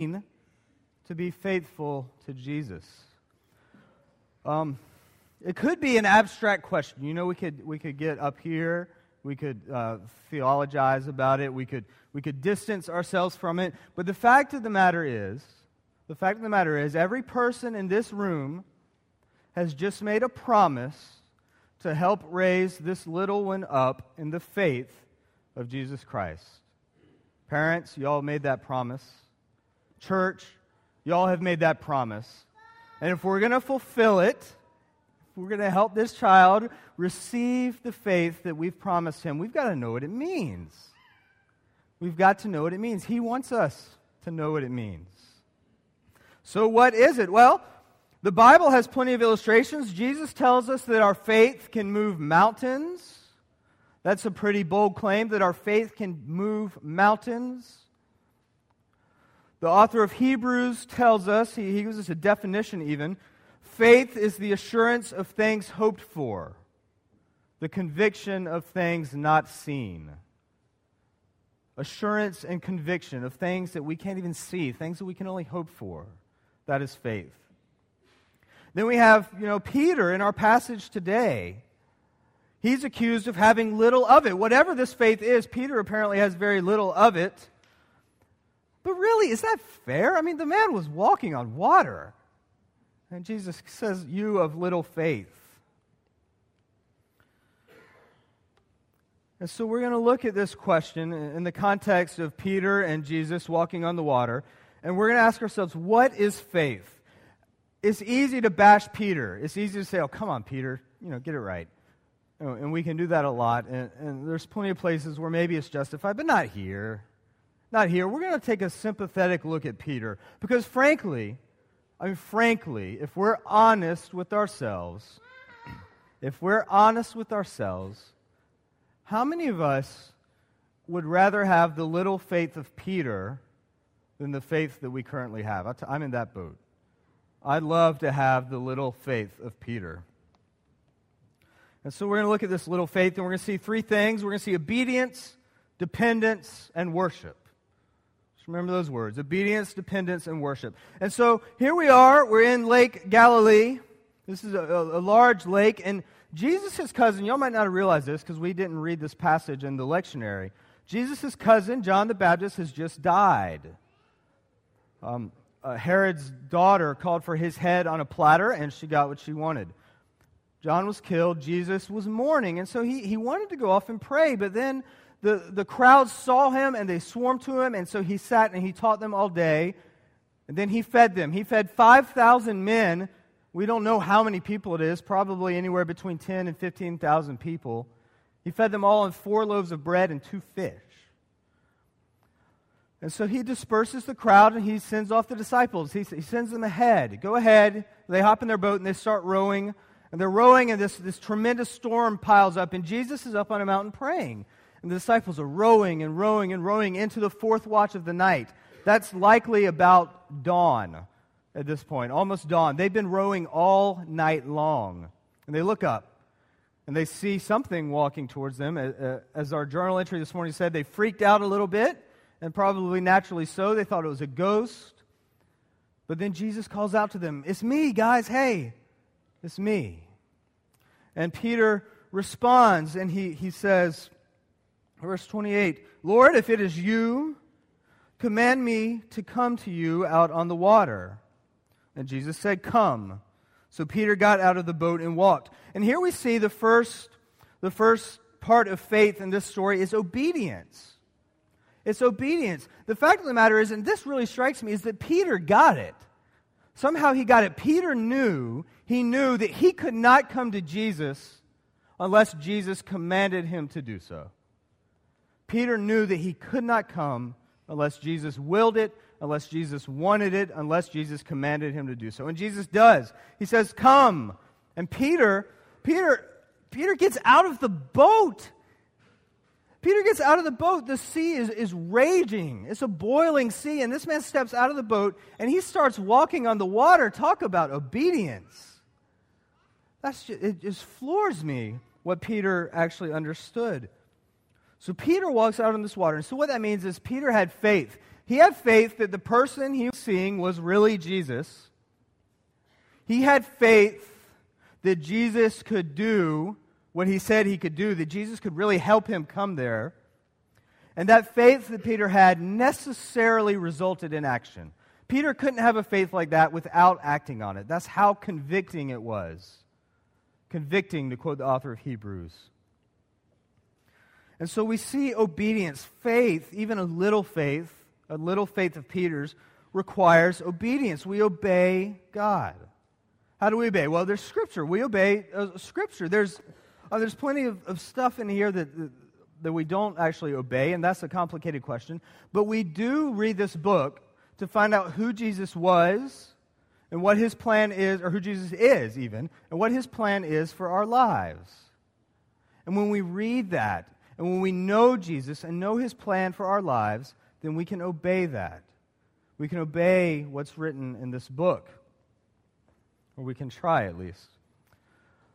to be faithful to Jesus? Um, it could be an abstract question. You know, we could, we could get up here, we could uh, theologize about it, we could, we could distance ourselves from it. But the fact of the matter is, the fact of the matter is, every person in this room has just made a promise to help raise this little one up in the faith of Jesus Christ. Parents, y'all made that promise. Church, y'all have made that promise. And if we're going to fulfill it, we're going to help this child receive the faith that we've promised him, we've got to know what it means. We've got to know what it means. He wants us to know what it means. So, what is it? Well, the Bible has plenty of illustrations. Jesus tells us that our faith can move mountains. That's a pretty bold claim that our faith can move mountains. The author of Hebrews tells us, he, he gives us a definition even faith is the assurance of things hoped for, the conviction of things not seen. Assurance and conviction of things that we can't even see, things that we can only hope for. That is faith. Then we have, you know, Peter in our passage today. He's accused of having little of it. Whatever this faith is, Peter apparently has very little of it. But really, is that fair? I mean, the man was walking on water. And Jesus says, You of little faith. And so we're going to look at this question in the context of Peter and Jesus walking on the water. And we're going to ask ourselves, what is faith? It's easy to bash Peter. It's easy to say, oh, come on, Peter, you know, get it right. and we can do that a lot. And, and there's plenty of places where maybe it's justified, but not here not here. We're going to take a sympathetic look at Peter because, frankly, I mean, frankly, if we're honest with ourselves, if we're honest with ourselves, how many of us would rather have the little faith of Peter than the faith that we currently have? I'm in that boat. I'd love to have the little faith of Peter. And so we're going to look at this little faith, and we're going to see three things. We're going to see obedience, dependence, and worship. Remember those words obedience, dependence, and worship. And so here we are. We're in Lake Galilee. This is a, a, large lake. And Jesus' cousin, y'all might not realize this because we didn't read this passage in the lectionary. Jesus' cousin, John the Baptist, has just died. Um, uh, Herod's daughter called for his head on a platter, and she got what she wanted. John was killed. Jesus was mourning. And so he, he wanted to go off and pray, but then the, the crowds saw him and they swarmed to him, and so he sat and he taught them all day. And then he fed them. He fed 5,000 men. We don't know how many people it is, probably anywhere between 10 and 15,000 people. He fed them all on four loaves of bread and two fish. And so he disperses the crowd and he sends off the disciples. He, he sends them ahead. Go ahead. They hop in their boat and they start rowing. And they're rowing, and this, this tremendous storm piles up. And Jesus is up on a mountain praying. And the disciples are rowing and rowing and rowing into the fourth watch of the night. That's likely about dawn at this point, almost dawn. They've been rowing all night long. And they look up and they see something walking towards them. As our journal entry this morning said, they freaked out a little bit, and probably naturally so. They thought it was a ghost. But then Jesus calls out to them, It's me, guys. Hey, it's me. And Peter responds and he, he says, Verse 28 Lord, if it is you, command me to come to you out on the water. And Jesus said, Come. So Peter got out of the boat and walked. And here we see the first, the first part of faith in this story is obedience. It's obedience. The fact of the matter is, and this really strikes me, is that Peter got it. Somehow he got it. Peter knew, he knew that he could not come to Jesus unless Jesus commanded him to do so. Peter knew that he could not come unless Jesus willed it, unless Jesus wanted it, unless Jesus commanded him to do so. And Jesus does. He says, "Come." And Peter, Peter, Peter gets out of the boat. Peter gets out of the boat. The sea is, is raging. It's a boiling sea. And this man steps out of the boat and he starts walking on the water. Talk about obedience. That's just, it just floors me what Peter actually understood. So Peter walks out on this water. And so what that means is Peter had faith. He had faith that the person he was seeing was really Jesus. He had faith that Jesus could do what he said he could do, that Jesus could really help him come there. And that faith that Peter had necessarily resulted in action. Peter couldn't have a faith like that without acting on it. That's how convicting it was. Convicting, to quote the author of Hebrews. And so we see obedience, faith, even a little faith, a little faith of Peter's, requires obedience. We obey God. How do we obey? Well, there's Scripture. We obey uh, Scripture. There's, uh, there's plenty of, of stuff in here that, that we don't actually obey, and that's a complicated question. But we do read this book to find out who Jesus was and what his plan is, or who Jesus is, even, and what his plan is for our lives. And when we read that, and when we know Jesus and know his plan for our lives, then we can obey that. We can obey what's written in this book. Or we can try at least.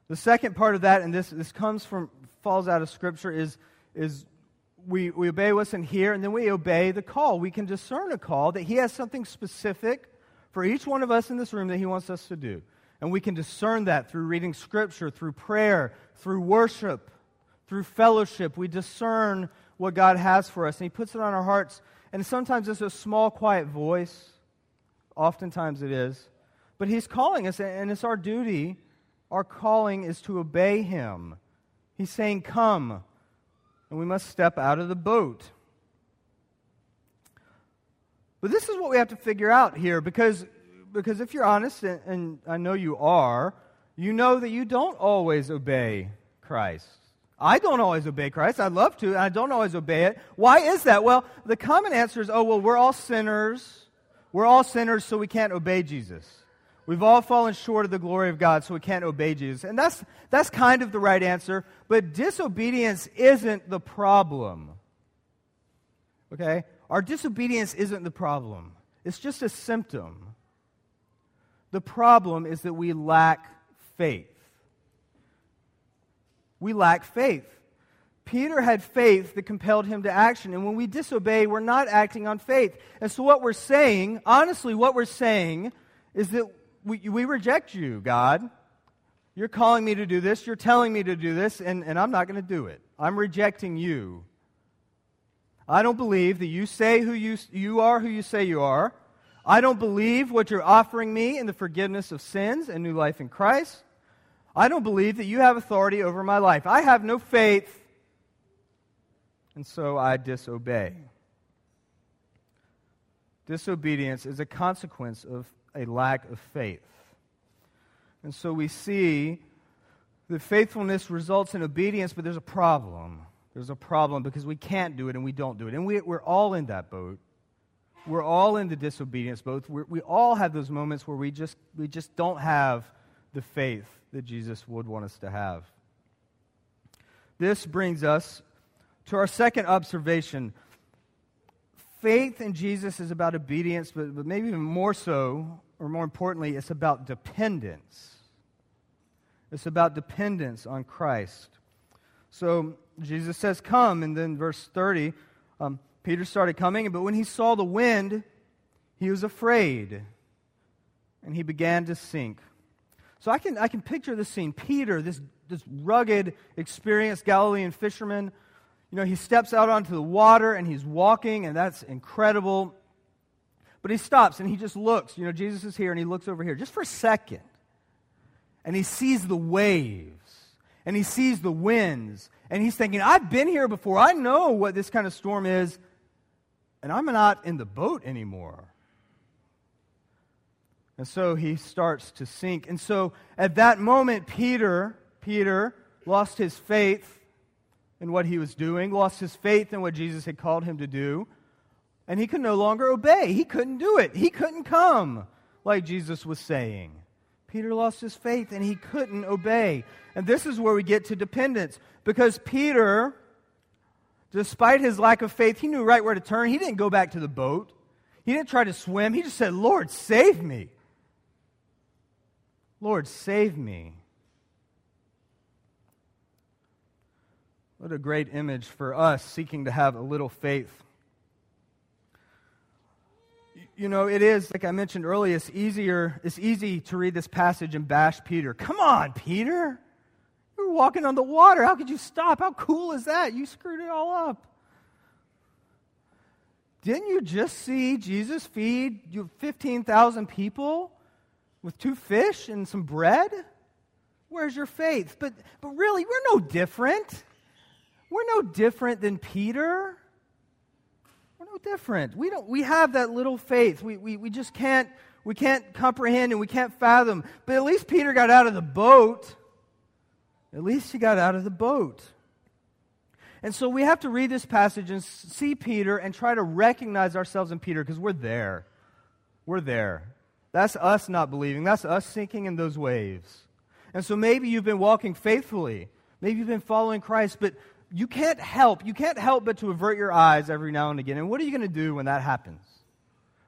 The second part of that, and this, this comes from, falls out of Scripture, is, is we, we obey what's in here, and then we obey the call. We can discern a call that He has something specific for each one of us in this room that He wants us to do. And we can discern that through reading Scripture, through prayer, through worship, through fellowship, we discern what God has for us, and He puts it on our hearts. And sometimes it's a small, quiet voice. Oftentimes it is. But He's calling us, and it's our duty. Our calling is to obey Him. He's saying, Come, and we must step out of the boat. But this is what we have to figure out here because, because if you're honest, and, and I know you are, you know that you don't always obey Christ. I don't always obey Christ. I'd love to, and I don't always obey it. Why is that? Well, the common answer is oh, well, we're all sinners. We're all sinners, so we can't obey Jesus. We've all fallen short of the glory of God, so we can't obey Jesus. And that's, that's kind of the right answer, but disobedience isn't the problem. Okay? Our disobedience isn't the problem, it's just a symptom. The problem is that we lack faith we lack faith. Peter had faith that compelled him to action. And when we disobey, we're not acting on faith. And so, what we're saying, honestly, what we're saying is that we, we reject you, God. You're calling me to do this, you're telling me to do this, and, and I'm not going to do it. I'm rejecting you. I don't believe that you say who you, you are who you say you are. I don't believe what you're offering me in the forgiveness of sins and new life in Christ. I don't believe that you have authority over my life. I have no faith, and so I disobey. Disobedience is a consequence of a lack of faith. And so we see that faithfulness results in obedience, but there's a problem. There's a problem because we can't do it and we don't do it. And we, are all in that boat. We're all in the disobedience boat. We're, we all have those moments where we just, we just don't have the faith that Jesus would want us to have. This brings us to our second observation. Faith in Jesus is about obedience, but, but maybe even more so, or more importantly, it's about dependence. It's about dependence on Christ. So Jesus says, Come, and then verse 30, um, Peter started coming, but when he saw the wind, he was afraid, and he began to sink. So I can, I can picture this scene. Peter, this, this rugged, experienced Galilean fisherman, you know, he steps out onto the water and he's walking, and that's incredible. But he stops and he just looks. You know, Jesus is here and he looks over here just for a second. And he sees the waves and he sees the winds. And he's thinking, I've been here before. I know what this kind of storm is. And I'm not in the boat anymore. And so he starts to sink. And so at that moment, Peter, Peter lost his faith in what he was doing, lost his faith in what Jesus had called him to do, and he could no longer obey. He couldn't do it. He couldn't come, like Jesus was saying. Peter lost his faith and he couldn't obey. And this is where we get to dependence. Because Peter, despite his lack of faith, he knew right where to turn. He didn't go back to the boat, he didn't try to swim. He just said, Lord, save me. Lord, save me. What a great image for us seeking to have a little faith. you know, it is, like I mentioned earlier, it's easier, it's easy to read this passage and bash Peter. Come on, Peter. You were walking on the water. How could you stop? How cool is that? You screwed it all up. Didn't you just see Jesus feed 15,000 people with two fish and some bread? Where's your faith? But, but really, we're no different. We're no different than Peter. We're no different. We, don't, we have that little faith. We, we, we just can't, we can't comprehend and we can't fathom. But at least Peter got out of the boat. At least he got out of the boat. And so we have to read this passage and see Peter and try to recognize ourselves in Peter because we're there. We're there. That's us not believing. That's us sinking in those waves. And so maybe you've been walking faithfully. Maybe you've been following Christ, but you can't help. You can't help but to avert your eyes every now and again. And what are you going to do when that happens?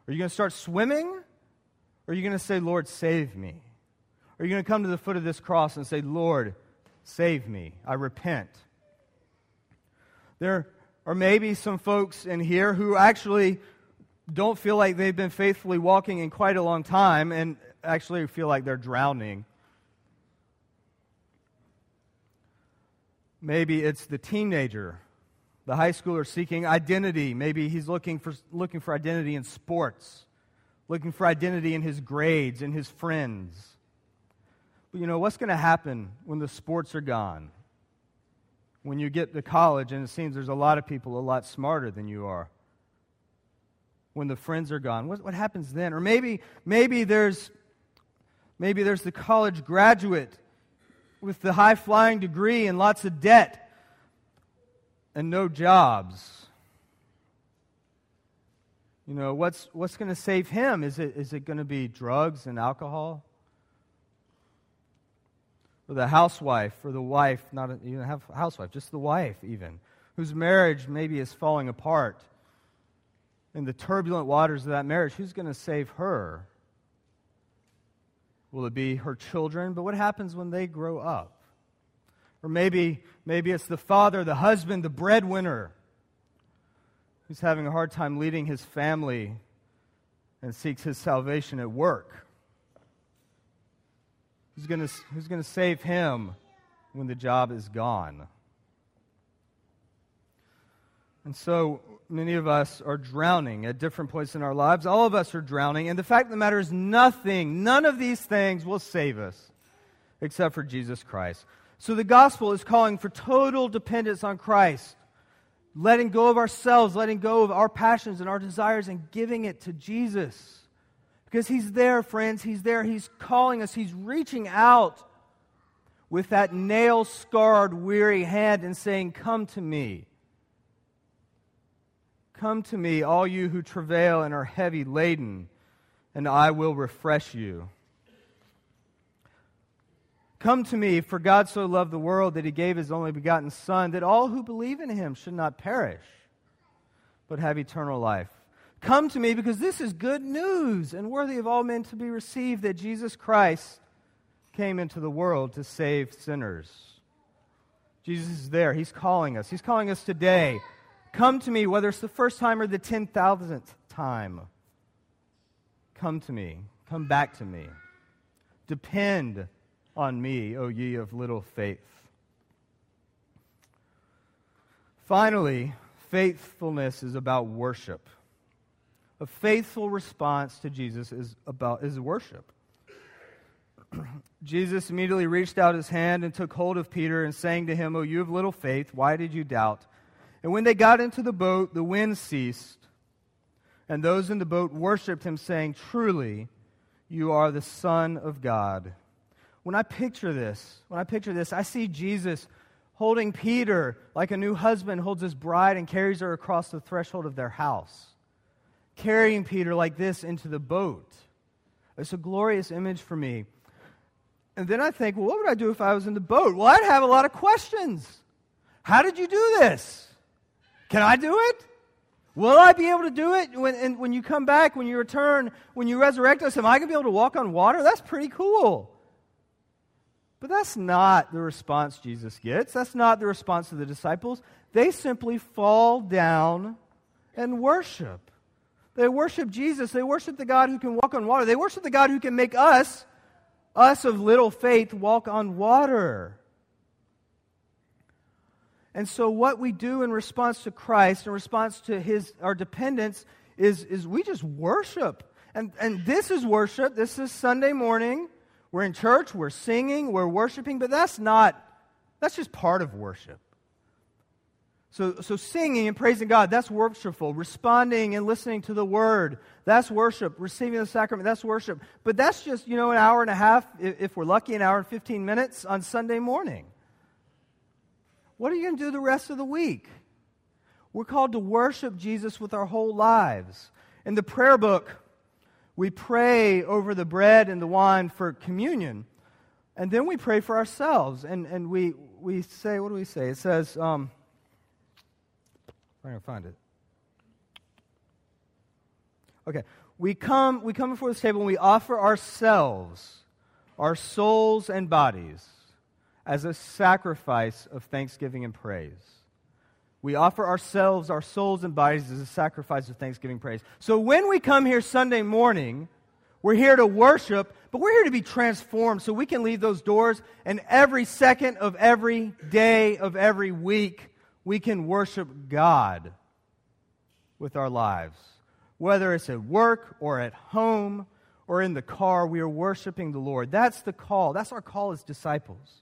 Are you going to start swimming? Or are you going to say, Lord, save me? Are you going to come to the foot of this cross and say, Lord, save me? I repent. There are maybe some folks in here who actually don't feel like they've been faithfully walking in quite a long time and actually feel like they're drowning. Maybe it's the teenager, the high schooler seeking identity. Maybe he's looking for, looking for identity in sports, looking for identity in his grades, in his friends. But you know, what's going to happen when the sports are gone? when you get to college and it seems there's a lot of people a lot smarter than you are when the friends are gone? What, what happens then? Or maybe maybe there's maybe there's the college graduate with the high flying degree and lots of debt and no jobs. You know what's what's going to save him? Is it is it going to be drugs and alcohol? Or the housewife or the wife, not a, you have a housewife, just the wife even, whose marriage maybe is falling apart. In the turbulent waters of that marriage, who's going to save her? Will it be her children? But what happens when they grow up? Or maybe, maybe it's the father, the husband, the breadwinner, who's having a hard time leading his family and seeks his salvation at work. Who's going who's going to save him when the job is gone? And so many of us are drowning at different points in our lives. All of us are drowning. And the fact of the matter is, nothing, none of these things will save us except for Jesus Christ. So the gospel is calling for total dependence on Christ, letting go of ourselves, letting go of our passions and our desires, and giving it to Jesus. Because He's there, friends. He's there. He's calling us. He's reaching out with that nail scarred, weary hand and saying, Come to me. Come to me, all you who travail and are heavy laden, and I will refresh you. Come to me, for God so loved the world that he gave his only begotten Son, that all who believe in him should not perish, but have eternal life. Come to me because this is good news and worthy of all men to be received that Jesus Christ came into the world to save sinners. Jesus is there. He's calling us. He's calling us today. Come to me, whether it's the first time or the 10,000th time. Come to me. Come back to me. Depend on me, O ye of little faith. Finally, faithfulness is about worship. A faithful response to Jesus is about is worship. Jesus immediately reached out his hand and took hold of Peter and saying to him, "O you of little faith, why did you doubt?" And when they got into the boat, the wind ceased, and those in the boat worshipped him, saying, "Truly, you are the Son of God." When I picture this, when I picture this, I see Jesus holding Peter like a new husband holds his bride and carries her across the threshold of their house carrying Peter like this into the boat. It's a glorious image for me. And then I think, well, what would I do if I was in the boat? Well, I'd have a lot of questions. How did you do this? Can I do it? Will I be able to do it when, and when you come back, when you return, when you resurrect us? Am I going to be able to walk on water? That's pretty cool. But that's not the response Jesus gets. That's not the response of the disciples. They simply fall down and worship. They worship Jesus. They worship the God who can walk on water. They worship the God who can make us, us of little faith, walk on water. And so, what we do in response to Christ, in response to his, our dependence, is, is we just worship. And, and this is worship. This is Sunday morning. We're in church, we're singing, we're worshiping, but that's not, that's just part of worship. So, so singing and praising God, that's worshipful. Responding and listening to the word, that's worship. Receiving the sacrament, that's worship. But that's just, you know, an hour and a half, if we're lucky, an hour and 15 minutes on Sunday morning. What are you going to do the rest of the week? We're called to worship Jesus with our whole lives. In the prayer book, we pray over the bread and the wine for communion. And then we pray for ourselves. And, and we, we say, what do we say? It says, um, I'm going to find it. Okay. We come, we come before this table and we offer ourselves, our souls and bodies, as a sacrifice of thanksgiving and praise. We offer ourselves, our souls and bodies as a sacrifice of thanksgiving praise. So when we come here Sunday morning, we're here to worship, but we're here to be transformed so we can leave those doors and every second of every day of every week we can worship God with our lives. Whether it's at work or at home or in the car, we are worshiping the Lord. That's the call. That's our call as disciples,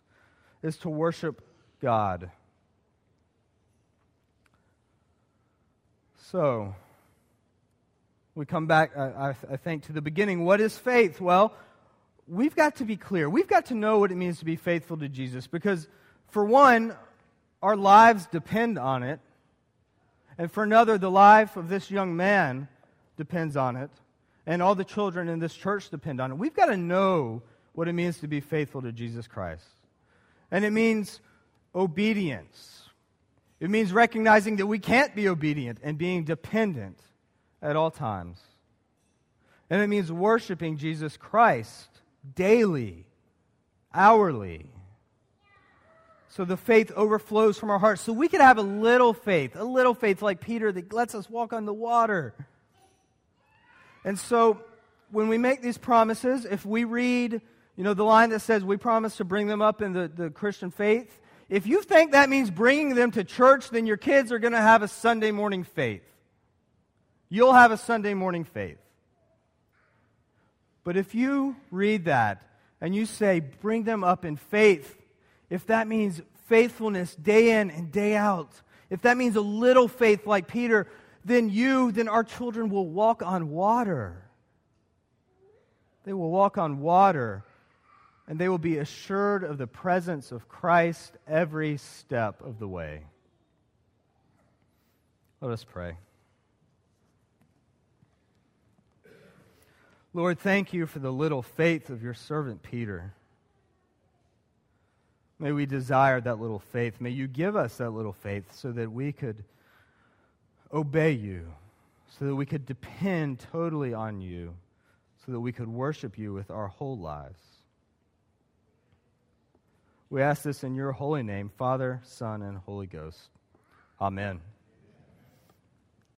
is to worship God. So, we come back, I, I, think, to the beginning. What is faith? Well, we've got to be clear. We've got to know what it means to be faithful to Jesus because, for one, our lives depend on it. And for another, the life of this young man depends on it. And all the children in this church depend on it. We've got to know what it means to be faithful to Jesus Christ. And it means obedience. It means recognizing that we can't be obedient and being dependent at all times. And it means worshiping Jesus Christ daily, hourly, so the faith overflows from our hearts. So we could have a little faith, a little faith like Peter that lets us walk on the water. And so when we make these promises, if we read, you know, the line that says we promise to bring them up in the, the Christian faith, if you think that means bringing them to church, then your kids are going to have a Sunday morning faith. You'll have a Sunday morning faith. But if you read that and you say, bring them up in faith, if that means faithfulness day in and day out, if that means a little faith like Peter, then you, then our children will walk on water. They will walk on water and they will be assured of the presence of Christ every step of the way. Let us pray. Lord, thank you for the little faith of your servant Peter. May we desire that little faith. May you give us that little faith so that we could obey you, so that we could depend totally on you, so that we could worship you with our whole lives. We ask this in your holy name, Father, Son, and Holy Ghost. Amen.